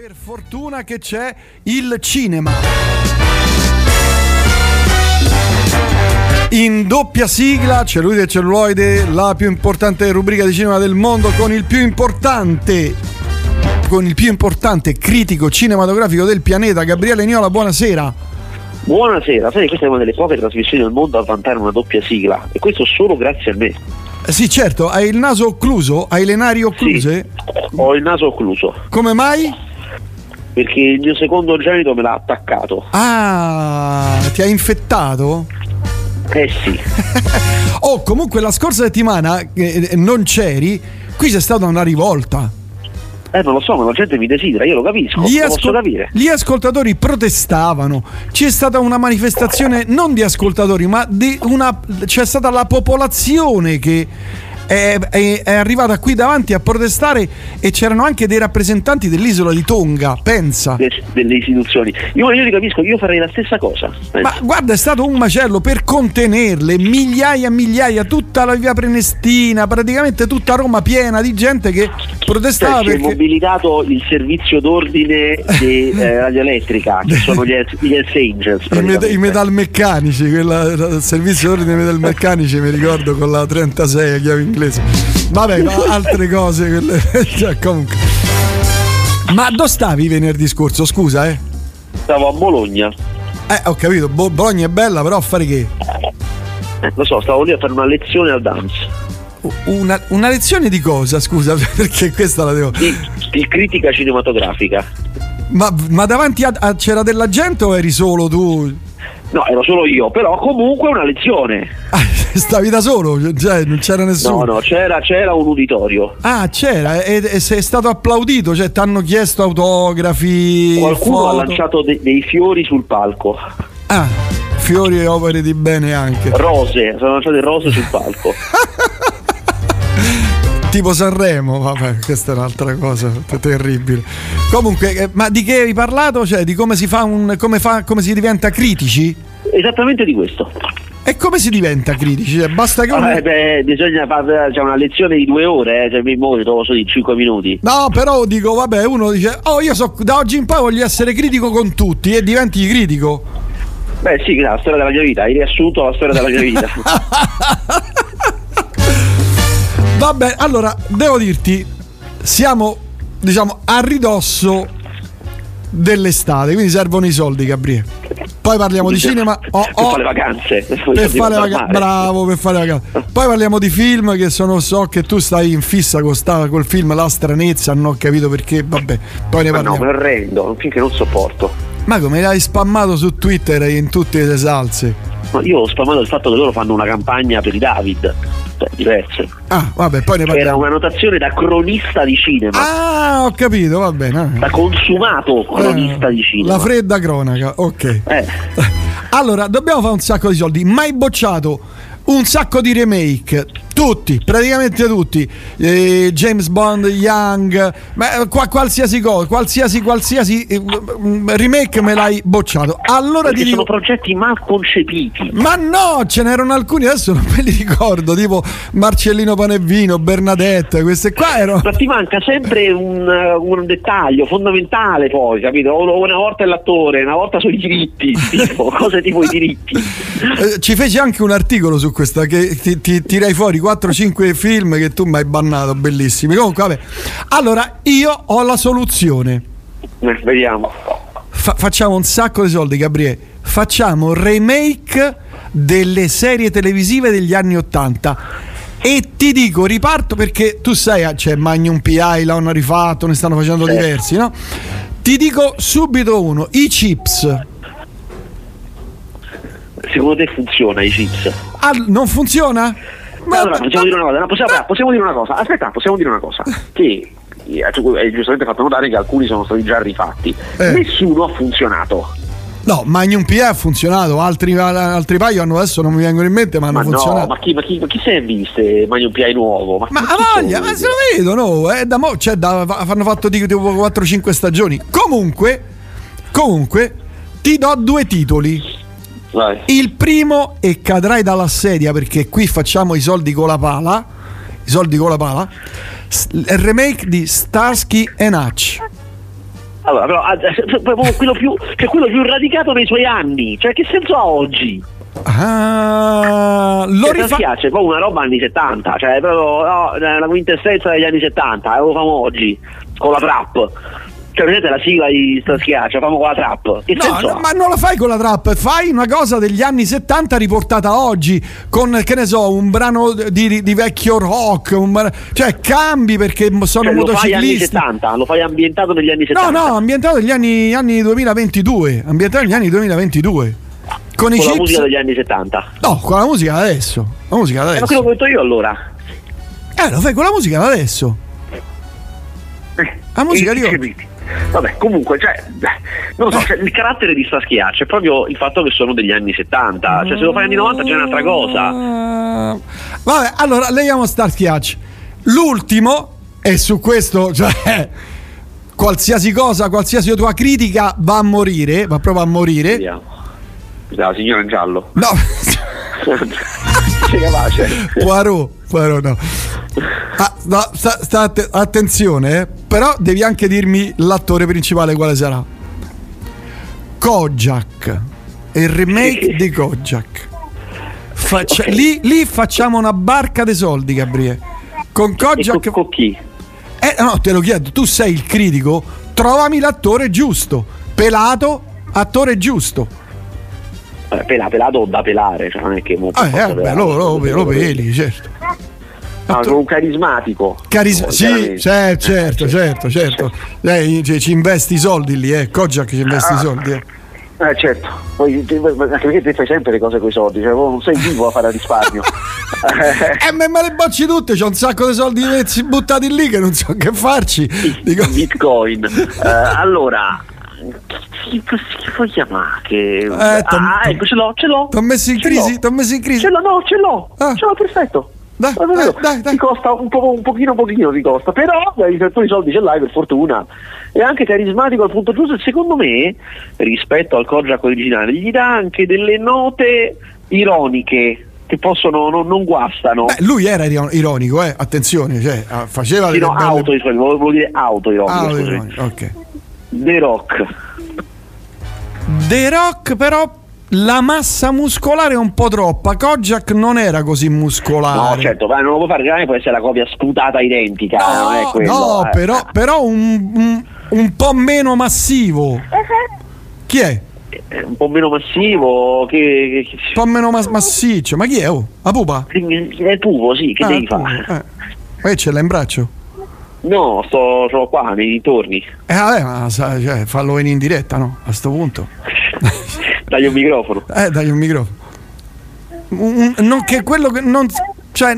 Per fortuna che c'è il cinema. In doppia sigla, Cellulite e Celluloide, la più importante rubrica di cinema del mondo con il più importante con il più importante critico cinematografico del pianeta, Gabriele Niola, buonasera. Buonasera, sai questa è una delle poche trasmissioni al mondo a vantare una doppia sigla e questo solo grazie a me. Eh Sì, certo, hai il naso occluso? Hai le nari occluse? Ho il naso occluso Come mai? Perché il mio secondogenito me l'ha attaccato. Ah, ti ha infettato? Eh sì, Oh, comunque la scorsa settimana eh, non c'eri, qui c'è stata una rivolta. eh non lo so, ma la gente mi desidera, io lo capisco, Gli, lo ascol- posso capire. gli ascoltatori protestavano. C'è stata una manifestazione non di ascoltatori, ma di una. c'è stata la popolazione che. È, è- è arrivata qui davanti a protestare e c'erano anche dei rappresentanti dell'isola di Tonga, pensa. de- delle istituzioni. Io, io li capisco, io farei la stessa cosa. Eh, Ma guarda, è stato un macello per contenerle, migliaia e migliaia, tutta la via Prenestina, praticamente tutta Roma piena di gente che protestava cioè, si è perché. mobilitato il servizio d'ordine di eh, radioelettrica, che sono gli, gli Hells Angels. I, met- i metalmeccanici, quella, il servizio d'ordine dei metalmeccanici, mi ricordo con la 36 a chiave inglese. Vabbè, no, altre cose. quelle- cioè, comunque. Ma dove stavi venerdì scorso? Scusa, eh. Stavo a Bologna, Eh, ho capito, Bo- Bologna è bella, però a fare che? eh, lo so, stavo lì a fare una lezione al dance. Una, una lezione di cosa, scusa, perché questa la devo. Di, di critica cinematografica. Ma, ma davanti a, a- c'era della gente o eri solo tu? No, ero solo io, però comunque una lezione. Ah, stavi da solo, cioè non c'era nessuno. No, no, c'era, c'era un uditorio. Ah, c'era, e, e sei stato applaudito, cioè ti hanno chiesto autografi. Qualcuno ha foto. lanciato de- dei fiori sul palco. Ah, fiori e opere di bene anche. Rose, sono lanciate rose sul palco. Tipo Sanremo, vabbè, questa è un'altra cosa terribile. Comunque, eh, ma di che hai parlato? Cioè, di come si fa un. come, fa, come si diventa critici? Esattamente di questo. E come si diventa critici? Cioè, basta che uno. Eh, beh, bisogna fare c'è una lezione di due ore, eh, cioè mi muovo, lo so di cinque minuti. No, però dico, vabbè, uno dice, oh, io so, da oggi in poi voglio essere critico con tutti e diventi critico. Beh sì, la storia della mia vita, hai riassunto la storia della mia vita. Vabbè, allora, devo dirti, siamo, diciamo, a ridosso dell'estate, quindi servono i soldi, Gabriele. Poi parliamo di cinema. Oh, per oh, fare le vacanze. per fare vacanze. Bravo, per fare vacanze. Poi parliamo di film che sono, so che tu stai in fissa con sta- col film La stranezza, non ho capito perché, vabbè, poi ne Ma no, parliamo. me lo rendo, un film che non sopporto. Ma come l'hai spammato su Twitter in tutte le salse? No, io ho spamato il fatto che loro fanno una campagna per i David, diverse. Ah, vabbè, poi ne Era parliamo. una notazione da cronista di cinema, Ah, ho capito, va bene. da consumato cronista Eh, di cinema. La fredda cronaca, ok. Eh, Allora, dobbiamo fare un sacco di soldi. Mai bocciato un sacco di remake. Tutti, praticamente tutti. Eh, James Bond, Young, ma, eh, qua- qualsiasi cosa, qualsiasi, qualsiasi eh, remake me l'hai bocciato. Allora perché ti sono dico. progetti mal concepiti. Ma no, ce n'erano alcuni, adesso non me li ricordo, tipo Marcellino Panevino, Bernadette, queste qua erano... Ma ti manca sempre un, un dettaglio fondamentale poi, capito? Una volta è l'attore, una volta sono i diritti, tipo, cose tipo i diritti. Eh, ci feci anche un articolo su questa che ti, ti tirai fuori 4-5 film che tu mi hai bannato, bellissimi. Comunque, vabbè. Allora, io ho la soluzione. Eh, vediamo. Fa- facciamo un sacco di soldi, Gabriele. Facciamo remake delle serie televisive degli anni 80. E ti dico, riparto perché tu sai, ah, c'è Magnum PI, l'hanno rifatto, ne stanno facendo Certo. diversi, no? Ti dico subito uno, i chips. Secondo te funziona i chips? Ah, non funziona? Ma- allora, possiamo dire una cosa, no, possiamo, ma- possiamo dire una cosa, aspetta, possiamo dire una cosa, che eh, hai giustamente fatto notare che alcuni sono stati già rifatti, Eh. nessuno ha funzionato, No, Magnum PI ha funzionato, altri, altri paio hanno adesso non mi vengono in mente, ma hanno ma no, funzionato. ma chi, ma chi, ma chi se ne viste Magnum PI nuovo? Ma chi a sono voglia, ma se lo vedo, no? È da mo- cioè, da- hanno fatto tipo 4-5 stagioni. Comunque, comunque, ti do due titoli. Vai. Il primo, e cadrai dalla sedia perché qui facciamo i soldi con la pala. I soldi con la pala. Il remake di Starsky and Hutch. Allora, però, ah, proprio quello più, cioè quello più radicato dei suoi anni. Cioè, che senso ha oggi? Ah, lo rifa- piace proprio una roba anni 70, cioè proprio no, la quintessenza degli anni 70, eh, lo famo oggi, con la trap. Cioè, vedete la sigla di sta schiaccia, famo con la trap. Che No, no, ma non la fai con la trap, fai una cosa degli anni 70 riportata oggi, con che ne so, un brano di, di vecchio rock, un cioè cambi perché sono Cioè, lo fai anni motociclisti. 70, lo fai ambientato negli anni No, 70. no, ambientato negli anni, anni 2022, ambientato negli anni 2022. Con i con la musica degli anni 70. No, con la musica adesso. La musica Eh, ma quello adesso. che ho detto io allora. Eh, lo fai con la musica adesso. La musica di oggi. Vabbè, comunque, cioè, non lo so, cioè, il carattere di Saschiaccia è proprio il fatto che sono degli anni 70, cioè se lo fai anni 90 c'è un'altra cosa. Vabbè, allora leghiamo Hutch. L'ultimo, e su questo, cioè, qualsiasi cosa, qualsiasi tua critica va a morire, va proprio a morire. Vediamo. La signora in giallo. No, Sei capace? Poirot, Poirot no. Ah, no, sta- sta att- attenzione, eh, però devi anche dirmi l'attore principale quale sarà. Kojak, il remake di Kojak. Faccia- Ok. lì, lì facciamo una barca dei soldi, Gabriele. Con E con, Kojak... con chi? Eh, no, te lo chiedo, tu sei il critico, trovami l'attore giusto. Pelato, attore giusto. Pela- pelato o da pelare, cioè non è che Eh, eh, beh, lo, lo- lo peli, certo. Ah, sono un carismatico. Carisma, Oh, sì, chiaramente. certo, certo, certo, certo. Lei ci, ci investi i soldi lì, eh. Kojak ci investi i soldi, eh. Eh certo, poi anche perché te fai sempre le cose con i soldi, cioè non sei vivo a fare risparmio. Eh, me, me le bocci tutte, c'ho un sacco di soldi buttati lì che non so che farci. Dico, Bitcoin. Eh, allora, chi, chi puoi chiamare? Che... Eh, ah, ecco, ce l'ho, ce l'ho. T'ho messo in Ce crisi, l'ho. t'ho messo in crisi. Ce l'ho, no, ce l'ho. Ah. Ce l'ho, perfetto. Dai, dai, dai, dai. Ti costa un, po', un pochino, pochino ti costa, però eh, tu i soldi ce l'hai per fortuna. È anche carismatico al punto giusto e secondo me, rispetto al Kojak originale, gli dà anche delle note ironiche che possono, non, non guastano. Beh, lui era iro- ironico, eh. Attenzione, cioè, ah, faceva Sì, no, belle- auto, volevo dire auto ironico, Ah, ok. The Rock. The Rock però la massa muscolare è un po' troppa. Kojak non era così muscolare. No, certo, ma non lo puoi fare, chiaramente può essere la copia sputata identica, è No, quello. no, eh. però, però un, un- un po' meno massivo. Chi è? È un po' meno massivo, che, che, Un po' meno mas- massiccio. Ma chi è? Oh, la pupa? è pupo, sì, che Ah, devi fare? eh. Che ce l'ha in braccio? No, sto, sto qua nei dintorni. Eh vabbè, ma cioè, fallo venire in diretta, no? A sto punto. Dagli un microfono. Eh, dai un microfono. Non che quello che non. Cioè.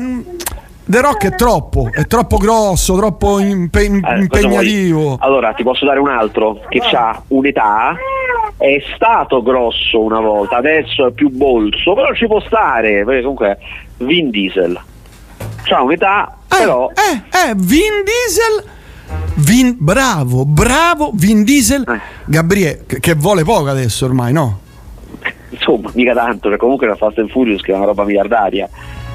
The Rock è troppo, è troppo grosso, troppo impe- Eh, impegnativo. Allora, ti posso dare un altro che ha un'età. È stato grosso una volta, adesso è più bolso, però ci può stare. Perché comunque Vin Diesel. C'ha un'età, Eh, però. eh, eh, Vin Diesel. Vin, bravo, bravo Vin Diesel. Eh. Gabriele, che, che vuole poco adesso ormai, no? Insomma, mica tanto, perché comunque la Fast and Furious che è una roba miliardaria.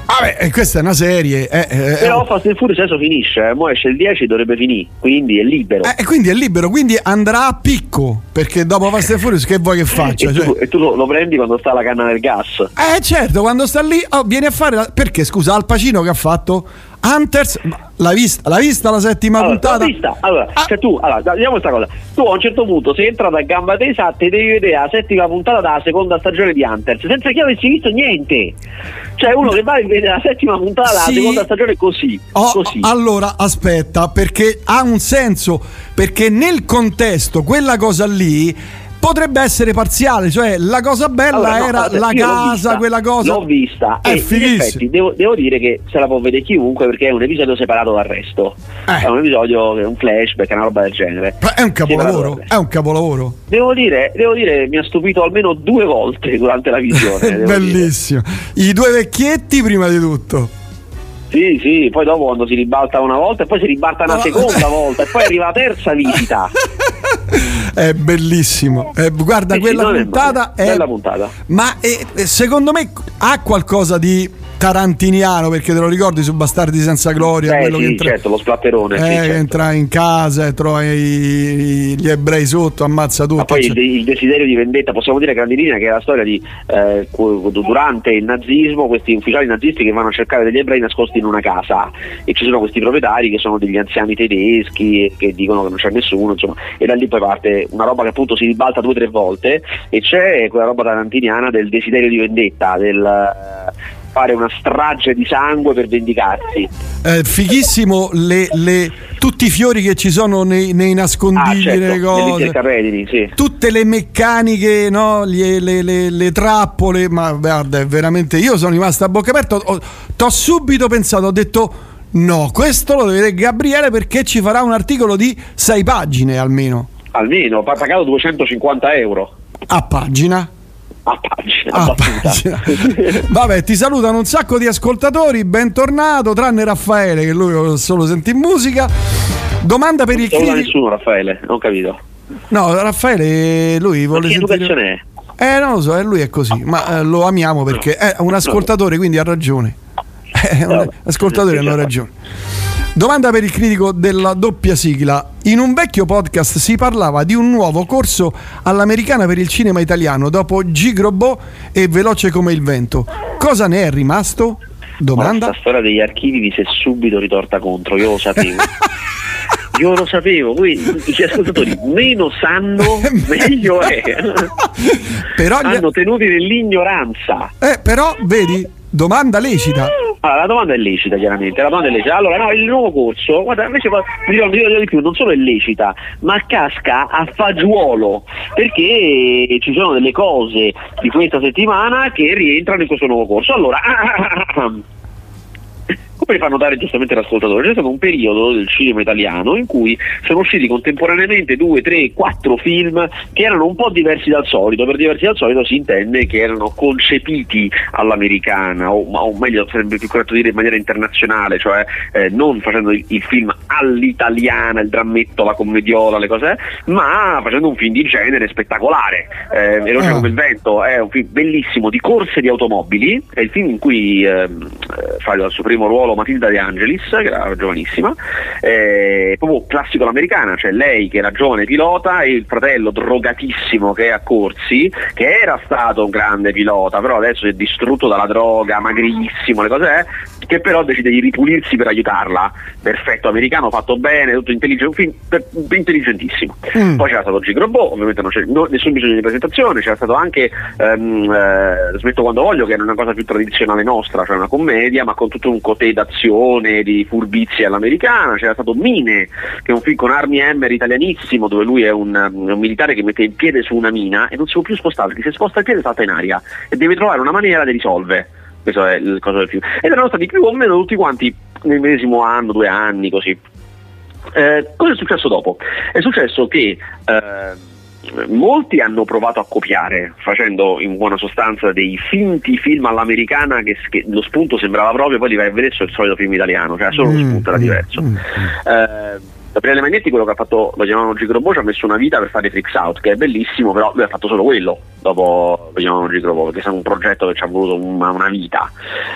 Vabbè, e questa è una serie. eh, eh, Però Fast and Furious adesso finisce, eh. mo esce il 10 dovrebbe finire, quindi è libero. eh, e quindi è libero, quindi andrà a picco. Perché dopo Fast and Furious che vuoi che faccia? e, Cioè, tu, e tu lo, lo prendi quando sta la canna del gas. Eh certo, quando sta lì oh, viene a fare la- perché scusa, Al Pacino che ha fatto Hunters, ma l'hai vista, l'hai vista la settima Allora, puntata? l'ho vista. Allora, Ah, cioè tu, allora, vediamo questa cosa. Tu a un certo punto sei entrato a gamba tesa e devi vedere la settima puntata della seconda stagione di Hunters, senza che avessi visto niente. Cioè uno che va a vedere la settima puntata della Sì. seconda stagione così. oh, così. allora aspetta, perché ha un senso, perché nel contesto quella cosa lì potrebbe essere parziale, cioè la cosa bella Allora, no, era allora, la casa, vista, quella cosa. L'ho vista È e effetti devo, devo dire che se la può vedere chiunque perché è un episodio separato dal resto. Eh. È un episodio che è un flashback, è una roba del genere. È un capolavoro, è un capolavoro. Devo dire, devo dire, mi ha stupito almeno due volte durante la visione. devo dire. Bellissimo. I due vecchietti prima di tutto. Sì, sì, poi dopo quando si ribalta una volta e poi si ribalta una No. seconda volta e poi arriva la terza visita. è bellissimo. Eh, guarda, quella è puntata è. Bella puntata. Ma eh, eh, secondo me ha qualcosa di tarantiniano perché te lo ricordi su Bastardi senza gloria Eh, quello sì, che entra, certo, lo splatterone. eh, sì, certo. entra in casa e trova i- gli ebrei sotto ammazza tutti Ma poi il, il desiderio di vendetta, possiamo dire grandi linee, che è la storia di eh, durante il nazismo, questi ufficiali nazisti che vanno a cercare degli ebrei nascosti in una casa e ci sono questi proprietari che sono degli anziani tedeschi che dicono che non c'è nessuno, insomma, e da lì poi parte una roba che appunto si ribalta due o tre volte e c'è quella roba tarantiniana del desiderio di vendetta, del fare una strage di sangue per vendicarsi. Eh, fighissimo le- le- tutti i fiori che ci sono nei, nei Ah, nascondigli certo, nelle cose intercapedini, sì. tutte le meccaniche, no? Le, le- le trappole, ma guarda, è veramente. Io sono rimasto a bocca aperta. Ho, t'ho subito pensato, ho detto. No, questo lo deve vedere Gabriele perché ci farà un articolo di sei pagine almeno. Almeno, ha pagato 250 euro A pagina. A pagina. A pagina. Vabbè, ti salutano un sacco di ascoltatori. Bentornato, tranne Raffaele, che lui solo sente in musica. Domanda per il Non saluta critico. nessuno Raffaele, non ho capito. No, Raffaele, lui vuole che sentire. educazione è? Eh, non lo so, eh, lui è così, ma eh, lo amiamo perché è un ascoltatore, quindi ha ragione. Eh, ascoltatori hanno ragione. Domanda per il critico della doppia sigla. In un vecchio podcast si parlava di un nuovo corso all'americana per il cinema italiano dopo Gigrobò e Veloce come il vento. Cosa ne è rimasto? Domanda. Questa storia degli archivi mi si è subito ritorta contro, io lo sapevo. Io lo sapevo, quindi gli ascoltatori meno sanno, meglio è. Però, Hanno tenuti nell'ignoranza. eh, però, vedi, domanda lecita. Allora, la domanda è lecita, chiaramente. La domanda è lecita. Allora, no, il nuovo corso, guarda, invece vi dirò di più, non solo è lecita, ma casca a fagiolo, perché ci sono delle cose di questa settimana che rientrano in questo nuovo corso. Allora, come fa notare giustamente l'ascoltatore, c'è stato un periodo del cinema italiano in cui sono usciti contemporaneamente due, tre, quattro film che erano un po' diversi dal solito. Per diversi dal solito si intende che erano concepiti all'americana, o, o meglio, sarebbe più corretto dire in maniera internazionale, cioè eh, non facendo il, il film all'italiana, il drammetto, la commediola, le cose, ma facendo un film di genere spettacolare. Eh, Veloce Ah. come il vento è un film bellissimo di corse di automobili, è il film in cui ehm, eh, fa il suo primo ruolo Matilda De Angelis, che era giovanissima, eh, proprio classico all'americana, cioè lei che era giovane pilota e il fratello drogatissimo che è a corsi, che era stato un grande pilota, però adesso è distrutto dalla droga, magrissimo, le cose è, che però decide di ripulirsi per aiutarla. Perfetto, americano, fatto bene, tutto intelligente, un film per- intelligentissimo. Mm. Poi c'era stato Gigrobò, ovviamente non c'è no- nessun bisogno di presentazione, c'era stato anche ehm, eh, Smetto quando voglio, che è una cosa più tradizionale nostra, cioè una commedia, ma con tutto un cotè d'azione, di furbizie all'americana, c'era stato Mine, che è un film con Army Hammer italianissimo, dove lui è un, um, un militare che mette il piede su una mina e non si può più spostare, perché se sposta il piede salta in aria e deve trovare una maniera di risolvere. Questo è il coso del film. Ed erano stati più o meno tutti quanti nel medesimo anno, due anni, così. Eh, cosa è successo dopo? È successo che eh, molti hanno provato a copiare, facendo in buona sostanza dei finti film all'americana che, che lo spunto sembrava proprio, poi li vai a vedere sul solito film italiano, cioè solo lo Mm, spunto era mm, diverso. mm, Eh, Gabriele Magnetti, quello che ha fatto, lo chiamavano Gigrobò, ci ha messo una vita per fare Freaks Out, che è bellissimo, però lui ha fatto solo quello, dopo lo chiamavano Gigrobò, perché è stato un progetto che ci ha voluto una, una vita.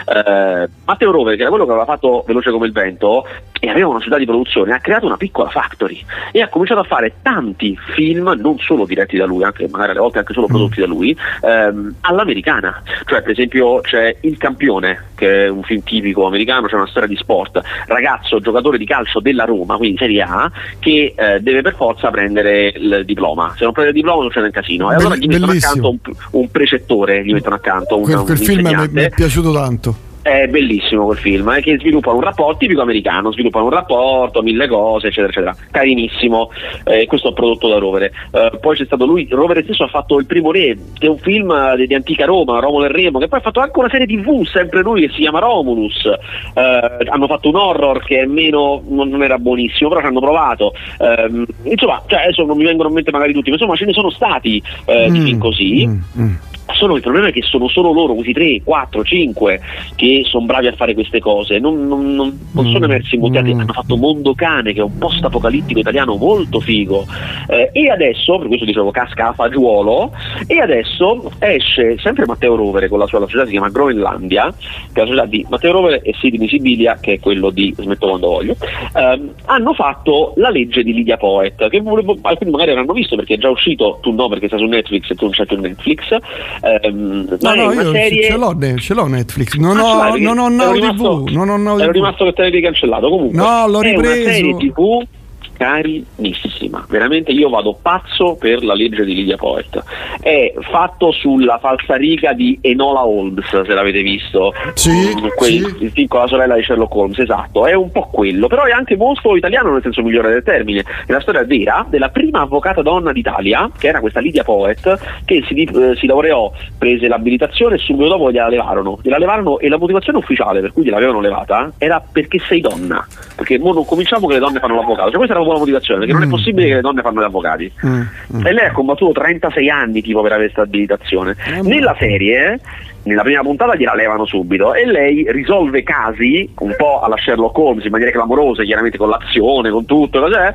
Eh, Matteo Rover, che era quello che aveva fatto Veloce come il vento, e aveva una società di produzione, ha creato una piccola factory e ha cominciato a fare tanti film, non solo diretti da lui, anche magari alle volte anche solo prodotti da lui, ehm, all'americana. Cioè, per esempio, c'è Il Campione, che è un film tipico americano, c'è una storia di sport, ragazzo giocatore di calcio della Roma, quindi Serie A, che eh, deve per forza prendere il diploma. Se non prende il diploma succede un casino. E allora gli mettono Bellissimo. accanto un, un precettore, gli mettono accanto un, Quel, un quel film mi, insegnante. mi è piaciuto tanto. È bellissimo quel film, eh, che sviluppa un rapporto tipico americano, sviluppa un rapporto, mille cose, eccetera, eccetera. Carinissimo, eh, questo è prodotto da Rovere. Eh, poi c'è stato lui, Rovere stesso ha fatto Il Primo Re, che è un film eh, di, di antica Roma, Romolo e Remo, che poi ha fatto anche una serie tv, sempre lui, che si chiama Romulus. Eh, hanno fatto un horror che è meno, non, non era buonissimo, però ci hanno provato. Ehm, insomma, cioè, adesso non mi vengono in mente magari tutti, ma insomma ce ne sono stati eh, di Mm, film così. mm, mm. Solo il problema è che sono solo loro, questi 3, 4, 5 che sono bravi a fare queste cose. Non, non, non, non sono Mm, emersi molti altri. mm. Hanno fatto Mondo Cane, che è un post apocalittico italiano molto figo. Eh, e adesso, per questo dicevo, casca a fagiolo. E adesso esce sempre Matteo Rovere con la sua la società si chiama Groenlandia, che è la società di Matteo Rovere e Sidney Sibilia, che è quello di Smetto quando voglio. Ehm, hanno fatto la legge di Lydia Poet, che volevo- alcuni magari avranno visto perché è già uscito, tu no perché sta su Netflix e tu non c'è più Netflix. Ehm, No, no, io serie... ce, l'ho, ce l'ho Netflix. Non Ah, ho, perché non ho ero Now rimasto- TV. Non ho Now Ero TV. rimasto che te l'avevi cancellato. Comunque, No, l'ho è una ripreso. serie TV carinissima. Veramente io vado pazzo per la legge di Lydia Poet. È fatto sulla falsariga di Enola Holmes, se l'avete visto. Sì, Mm, quel- sì. Il film con la sorella di Sherlock Holmes, esatto. È un po' quello, però è anche molto italiano nel senso migliore del termine. È la storia vera della prima avvocata donna d'Italia, che era questa Lydia Poet, che si, eh, si laureò, prese l'abilitazione e subito dopo gliela levarono. Gliela levarono e la motivazione ufficiale per cui gliel'avevano levata era perché sei donna. Perché mo non cominciamo che le donne fanno l'avvocato. Cioè questa era buona motivazione, perché non è Mm. possibile che le donne fanno gli avvocati. Mm, mm. E lei ha combattuto 36 anni tipo per avere questa abilitazione. Eh, Nella serie, nella prima puntata gliela levano subito e lei risolve casi un po' alla Sherlock Holmes in maniera clamorosa, chiaramente con l'azione, con tutto, cos'è?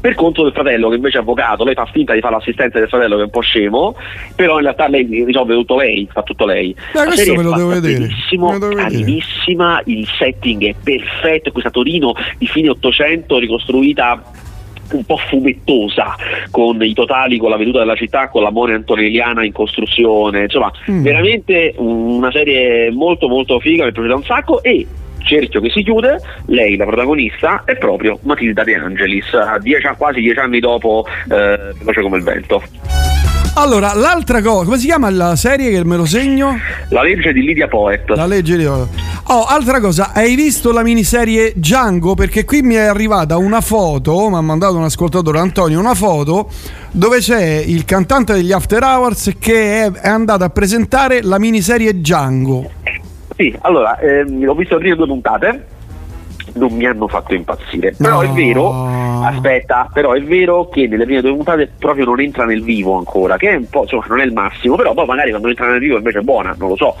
Per conto del fratello che invece è avvocato, lei fa finta di fare l'assistenza del fratello che è un po' scemo, però in realtà lei risolve tutto lei, fa tutto lei. La questo me lo devo vedere. benissimo, vedere. carinissima, il setting è perfetto, questa Torino di fine 800 ricostruita un po' fumettosa con i totali, con la veduta della città, con la Mone Antonelliana in costruzione, insomma Mm. veramente una serie molto molto figa, mi è piaciuta un sacco e cerchio che si chiude, lei la protagonista è proprio Matilda De Angelis, a dieci- quasi dieci anni dopo eh, Veloce come il vento. Allora, l'altra cosa, come si chiama la serie che me lo segno? La legge di Lydia Poet. La legge di... Oh, altra cosa, hai visto la miniserie Django? Perché qui mi è arrivata una foto, mi ha mandato un ascoltatore Antonio, una foto dove c'è il cantante degli After Hours che è, è andato a presentare la miniserie Django. Sì, allora, ehm, ho visto le prime due puntate, non mi hanno fatto impazzire, però No. è vero, aspetta, però è vero che nelle prime due puntate proprio non entra nel vivo ancora, che è un po', insomma, non è il massimo, però poi magari quando entra nel vivo invece è buona, non lo so.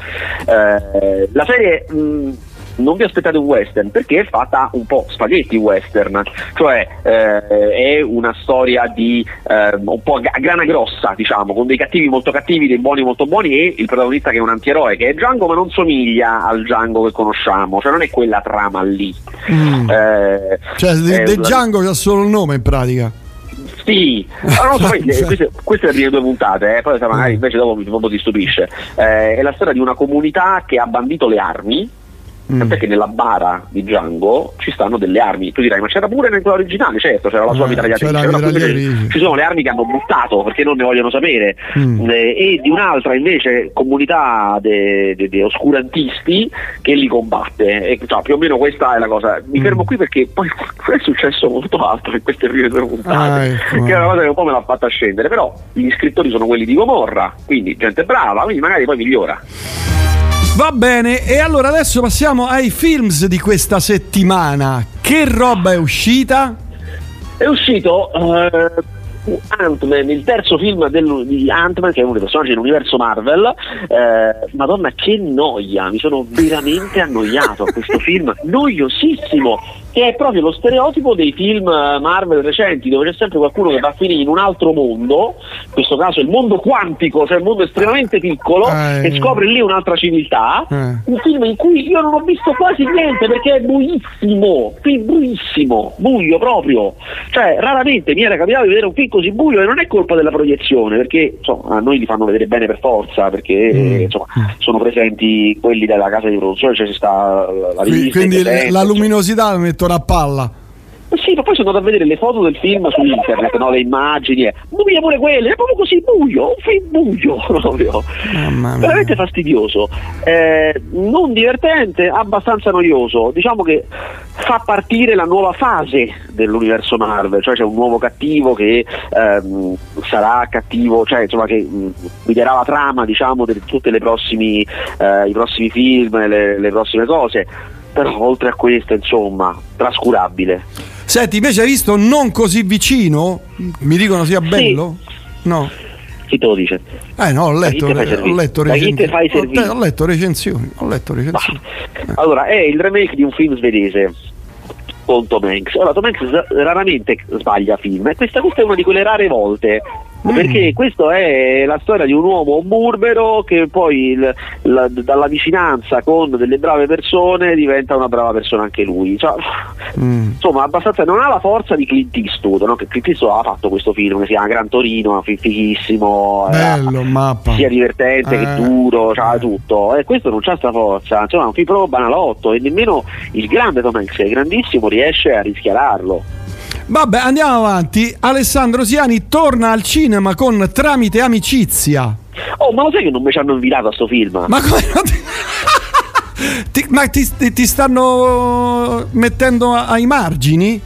Eh, la serie... mh, non vi aspettate un western perché è fatta un po' spaghetti western, cioè eh, è una storia di eh, un po' a grana grossa, diciamo, con dei cattivi molto cattivi, dei buoni molto buoni e il protagonista che è un antieroe, che è Django ma non somiglia al Django che conosciamo, cioè non è quella trama lì. Mm. Eh, Cioè, è De, De Django c'ha solo il nome in pratica. sì, Ah, no, poi, queste, queste le prime due puntate, eh, poi magari invece dopo mi dopo ti stupisce. Eh, è la storia di una comunità che ha bandito le armi. Mm. Tant'è che nella bara di Django ci stanno delle armi. Tu dirai, ma c'era pure nel originale, certo, c'era la sua Eh, mitragliatrice. mitragliatrice. Ci sono le armi che hanno buttato perché non ne vogliono sapere. Mm. Eh, e di un'altra invece comunità di oscurantisti che li combatte. E, cioè, più o meno questa è la cosa. Mi Mm. fermo qui perché poi è successo molto altro in queste prime due puntate. Ah, ecco. Che è una cosa che un po' me l'ha fatta scendere. Però gli scrittori sono quelli di Gomorra, quindi gente brava, quindi magari poi migliora. Va bene, e allora adesso passiamo ai films di questa settimana. Che roba è uscita? È uscito eh, Ant-Man, il terzo film del- di Ant-Man, che è uno dei personaggi dell'universo Marvel. Eh, Madonna, che noia! Mi sono veramente annoiato a questo film, noiosissimo. Che è proprio lo stereotipo dei film eh, Marvel recenti, dove c'è sempre qualcuno che va a finire in un altro mondo, in questo caso il mondo quantico, cioè il mondo estremamente piccolo, Eh. e scopre lì un'altra civiltà. Eh. Un film in cui io non ho visto quasi niente perché è buissimo, film buissimo, buio proprio. Cioè, raramente mi era capitato di vedere un film così buio e non è colpa della proiezione, perché insomma, a noi li fanno vedere bene per forza, perché Mm. insomma, sono presenti quelli della casa di produzione, cioè ci sta la Disney Quindi presente, la insomma. luminosità la mettono a palla. Sì, ma poi sono andato a vedere le foto del film su internet, no? le immagini, eh. buia pure quelle, è proprio così buio, un film buio proprio. Mamma mia. Veramente fastidioso, Eh, non divertente, abbastanza noioso. Diciamo che fa partire la nuova fase dell'universo Marvel, cioè c'è un nuovo cattivo che ehm, sarà cattivo, cioè insomma che mh, guiderà la trama diciamo di tutti i prossimi film, le, le prossime cose. Però oltre a questo, insomma, trascurabile. Senti, invece hai visto Non così vicino? Mi dicono sia bello? No. Chi te lo dice? Eh no, ho letto, ho letto, recensioni. Ho letto recensioni. Ho letto recensioni. Allora, è il remake di un film svedese con Tom Hanks. Ora, Tom Hanks raramente sbaglia film, e questa, questa è una di quelle rare volte Mm. perché questa è la storia di un uomo burbero che poi il, la, dalla vicinanza con delle brave persone diventa una brava persona anche lui cioè, mm. insomma abbastanza non ha la forza di Clint Eastwood no? che Clint Eastwood ha fatto questo film che si chiama Gran Torino fighissimo bello, mappa. sia divertente eh. che duro cioè, eh. tutto e questo non c'ha sta forza insomma è un film proprio banalotto e nemmeno il grande Tom Hanks grandissimo riesce a rischiararlo Vabbè, andiamo avanti. Alessandro Siani torna al cinema con Tramite Amicizia. Oh, ma lo sai che non mi ci hanno invitato a sto film? Ma come ti ma ti, ti, stanno mettendo ai margini?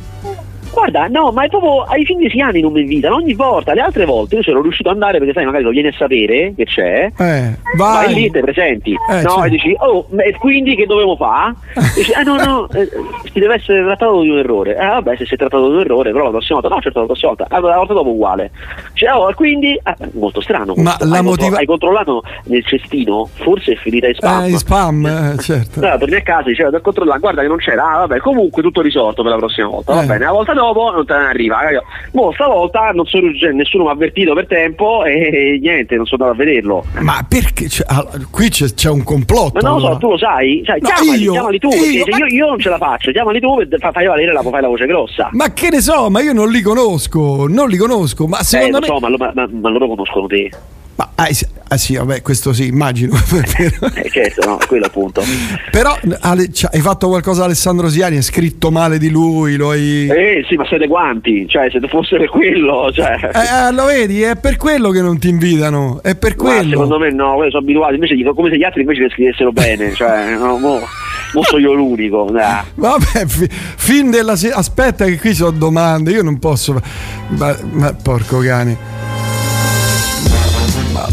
Guarda, no, ma è proprio ai fini anni non mi invitano. Ogni volta, le altre volte io sono riuscito ad andare perché sai, magari lo viene a sapere che c'è. Eh, vai. vai lì te presenti. Eh, no, cioè. e dici, oh, e quindi che dovevo fare? dici, eh no, no, eh, si deve essere trattato di un errore. Eh vabbè, se si è trattato di un errore, però la prossima volta, no, certo, la prossima volta, allora, la volta dopo uguale. Cioè, oh, quindi, eh, molto strano. Ma la hai, motiva- contro- hai controllato nel cestino? Forse è finita in spam. Eh, in spam, eh, certo. Allora, torni a casa diceva, controllare, guarda che non c'era, ah, vabbè, comunque tutto risolto per la prossima volta. Va eh. bene, la volta dopo non te ne arriva arriva. Boh, stavolta non sono, nessuno mi ha avvertito per tempo e niente, non sono andato a vederlo. Ma perché? C'è, qui c'è, c'è, un complotto. Ma non allora. lo so, tu lo sai? sai no, chiamali, io, chiamali tu, io, ma... io, io, non ce la faccio, chiamali tu e fai valere la, fai la voce grossa. Ma che ne so, ma io non li conosco, non li conosco, ma secondo eh, me... So, ma, ma, ma loro conoscono te. Ma ah, ah, sì, vabbè, questo sì, immagino. eh, certo, no, quello appunto. Però Ale, cioè, hai fatto qualcosa Alessandro Siani, hai scritto male di lui, lo hai... Eh sì, ma siete guanti, cioè se fosse per quello, cioè... Eh, eh, lo vedi, è per quello che non ti invitano, è per quello. Ma secondo me no, sono abituati, invece dico come se gli altri invece le scrivessero bene, cioè, no, mo, mo sono io l'unico. Nah. Vabbè, fi, fin della... Se- aspetta che qui sono domande, io non posso... Ma, ma porco cane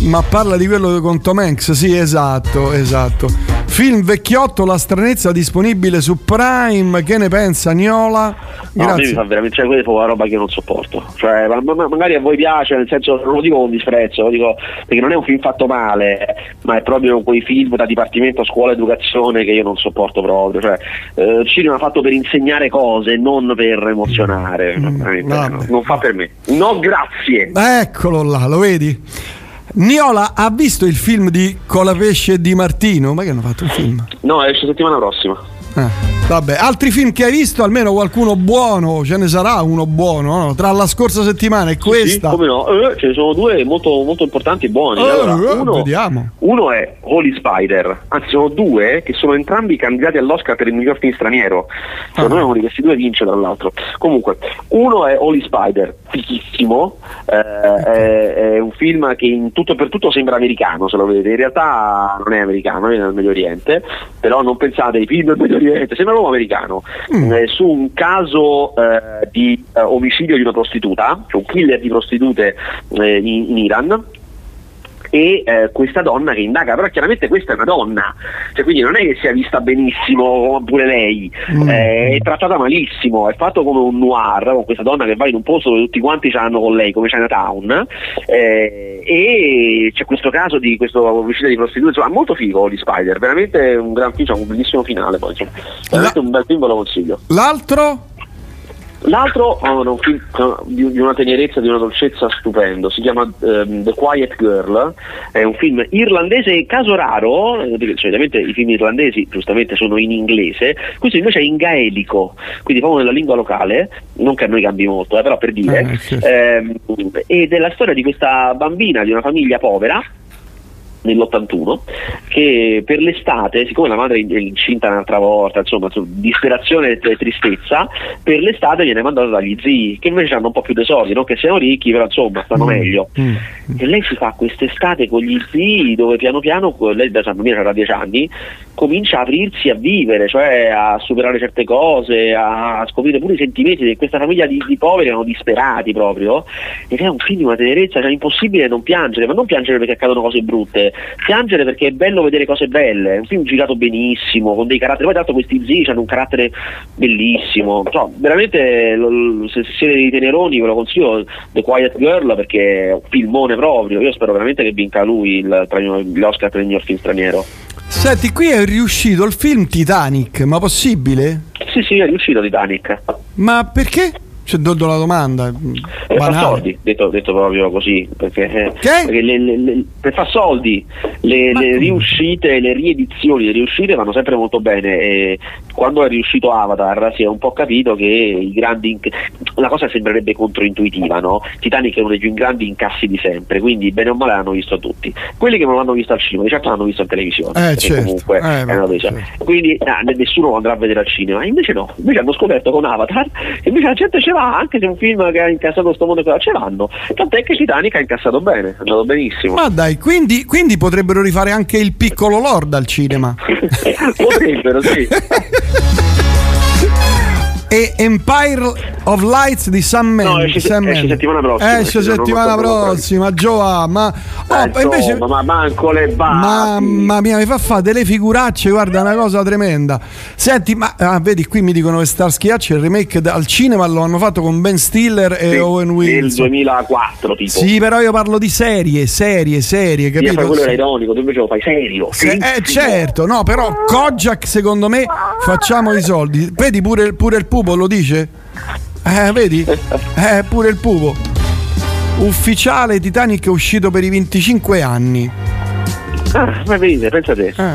ma parla di quello con Tom Hanks, sì, esatto, esatto. Film vecchiotto, La stranezza disponibile su Prime, che ne pensa Niola? Grazie. No, a me mi fa veramente, cioè quella è una roba che non sopporto. Cioè, ma, ma, magari a voi piace, nel senso, non lo dico con disprezzo, lo dico perché non è un film fatto male, ma è proprio quei film da dipartimento scuola educazione che io non sopporto proprio. Cioè, eh, cinema fatto per insegnare cose, non per emozionare. Mm, no, non fa per me. No, grazie. Eccolo là, lo vedi? Niola ha visto il film di Colapesce e Di Martino? Ma che hanno fatto un film? No, esce settimana prossima. Eh, vabbè, altri film che hai visto, almeno qualcuno buono, ce ne sarà uno buono, no? Tra la scorsa settimana e sì, questa. Sì, come no? Eh, ce ne sono due molto, molto importanti e buoni. Eh, allora, eh, uno, vediamo. uno è Holy Spider, anzi sono due che sono entrambi candidati all'Oscar per il miglior film straniero. Secondo ah. me uno di questi due vince tra l'altro. Comunque, uno è Holy Spider, fichissimo, eh, è, è, un film che in tutto e per tutto sembra americano, se lo vedete, in realtà non è americano, è nel Medio Oriente, però non pensate ai film del Medio Oriente, sembra l'uomo americano, mm. eh, su un caso eh, di eh, omicidio di una prostituta, cioè un killer di prostitute eh, in, in Iran e eh, questa donna che indaga, però chiaramente questa è una donna, cioè, quindi non è che sia vista benissimo pure lei, mm. eh, è trattata malissimo, è fatto come un noir, con questa donna che va in un posto dove tutti quanti hanno con lei, come Chinatown, eh, e c'è questo caso di questo omicidio di prostitute, insomma molto figo di Spider, veramente un gran film, un bellissimo finale poi, insomma. veramente La... un bel film ve lo consiglio. L'altro? L'altro ha un film di una tenerezza, di una dolcezza stupendo, si chiama um, The Quiet Girl, è un film irlandese, caso raro, eh, perché solitamente i film irlandesi giustamente sono in inglese, questo invece è in gaelico, quindi proprio nella lingua locale, non che a noi cambi molto, eh, però per dire, eh, sì. ehm, ed è la storia di questa bambina di una famiglia povera, nell'81 che per l'estate, siccome la madre è incinta un'altra volta, insomma, disperazione e tristezza, per l'estate viene mandata dagli zii, che invece hanno un po' più di soldi, non che siano ricchi, però insomma stanno mm. meglio. Mm. E lei si fa quest'estate con gli zii dove piano piano, lei da San Domenico aveva 10 anni, comincia a aprirsi a vivere, cioè a superare certe cose, a scoprire pure i sentimenti di questa famiglia di, di poveri erano disperati proprio. Ed è un film di una tenerezza, cioè è impossibile non piangere, ma non piangere perché accadono cose brutte, piangere perché è bello vedere cose belle, è un film girato benissimo, con dei caratteri, poi l'altro questi zii hanno un carattere bellissimo, cioè, veramente se siete dei teneroni ve lo consiglio The Quiet Girl perché è un filmone proprio. Io spero veramente che vinca lui il, l'Oscar per il miglior film straniero. Senti, qui è riuscito il film Titanic, ma possibile? Sì, sì, è riuscito Titanic. Ma perché? Cioè, do, do la domanda. Per far soldi, detto, detto, proprio così. Perché, eh, perché le, le, le, per far soldi le, le riuscite, le riedizioni, le riuscite vanno sempre molto bene. E quando è riuscito Avatar si è un po' capito che i grandi. Inc- la cosa sembrerebbe controintuitiva, no? Titanic è uno dei più grandi incassi di sempre, quindi bene o male l'hanno visto tutti. Quelli che non l'hanno visto al cinema, di certo l'hanno visto in televisione. Eh, certo. comunque eh, è una certo. Quindi ah, nessuno andrà a vedere al cinema. Invece no, invece hanno scoperto con Avatar, invece la gente ce l'ha, anche se un film che ha incassato questo mondo ce l'hanno. Tant'è che Titanic ha incassato bene, è andato benissimo. Ma dai, quindi, quindi potrebbero rifare anche il piccolo Lord al cinema. potrebbero, sì. e Empire of Lights di Sam Mendes. No, esce, Sam esce settimana prossima. Esce settimana prossima, Gioa. Ma, oh, eh, invece, ma manco le basi. Mamma mia, mi fa fare delle figuracce, guarda, una cosa tremenda. Senti, ma ah, vedi, qui mi dicono che Starsky Hatch, il remake al cinema lo hanno fatto con Ben Stiller e sì, Owen Wilson. Nel 2004, tipo. Sì, però io parlo di serie, serie, serie, capito? Io quello era ironico, tu invece lo fai serio. Se, eh, certo, no, però Kojak secondo me facciamo i soldi. Vedi pure, pure il pupo lo dice? Eh, vedi? Eh, pure il pupo. Ufficiale Titanic è uscito per i 25 anni. Ah, ma vedete, pensa te. Eh,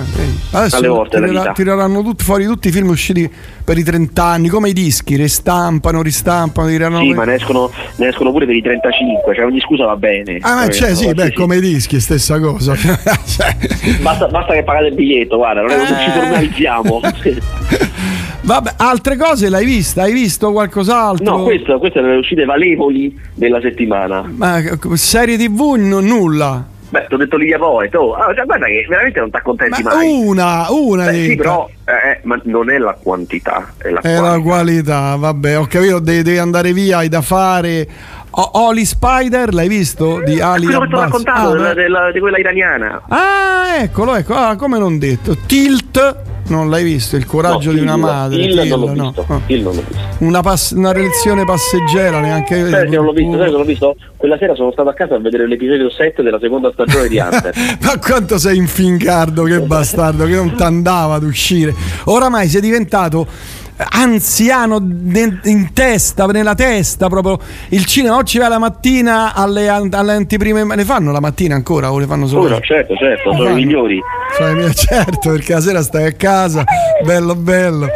Adesso Alle volte tirerà, tireranno tutti, fuori tutti i film usciti per i 30 anni, come i dischi, ristampano, ristampano, tireranno. Sì, ma ne escono, ne escono, pure per i 35, cioè ogni scusa va bene. Ah, ma c'è, sì, beh, sì. come i dischi, stessa cosa. cioè. basta, basta, che pagate il biglietto, guarda, non, non ci formalizziamo. Vabbè, altre cose l'hai vista? Hai visto qualcos'altro? No, queste, queste erano le uscite valevoli della settimana. Ma serie TV no, nulla. Beh, ti ho detto Lidia Poet, oh, ah, cioè, guarda che veramente non ti accontenti ma mai. Una, una. Beh, sì, però eh, ma non è la quantità, è la è qualità. la qualità, vabbè, ho capito, devi, devi andare via, hai da fare. O- Oli Spider, l'hai visto? Di Ali Quello che ti ho Abbas? raccontato, Ah, della- della- di quella iraniana. Ah, eccolo, ecco, ah, come non detto. Tilt, non l'hai visto? Il coraggio No, di una il- madre. Il non l'ho Tilt, no. visto, Ah. il non l'ho visto. Una, pass- una lezione passeggera, neanche io. Sai che non l'ho visto, sai che non l'ho visto? Quella sera sono stato a casa a vedere l'episodio 7 della seconda stagione di Hunter. Ma quanto sei infingardo, che bastardo, che non ti andava ad uscire. Oramai sei diventato anziano in testa, nella testa proprio. Il cinema oggi va la mattina alle, alle anteprime. Ma le fanno la mattina ancora o le fanno solo? Ora, certo, certo, sono i migliori. Sono i miei- certo, perché la sera stai a casa, bello bello.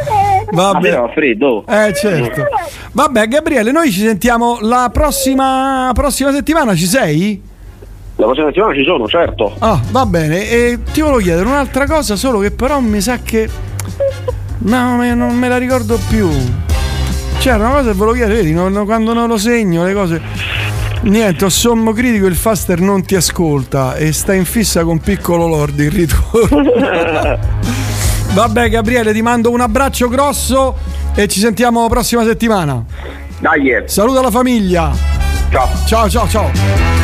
Vabbè. però freddo. Eh certo. Vabbè Gabriele, noi ci sentiamo la prossima, prossima settimana, ci sei? La prossima settimana ci sono, certo. Ah, va bene. E ti volevo chiedere un'altra cosa, solo che però mi sa che. No, me- non me la ricordo più. C'era una cosa che volevo chiedere, vedi, non- quando non lo segno le cose. Niente, ho sommo critico, il Faster non ti ascolta e sta in fissa con Piccolo Lord il ritorno. Vabbè Gabriele, ti mando un abbraccio grosso e ci sentiamo la prossima settimana. Dai. Saluta la famiglia. ciao. Ciao ciao ciao.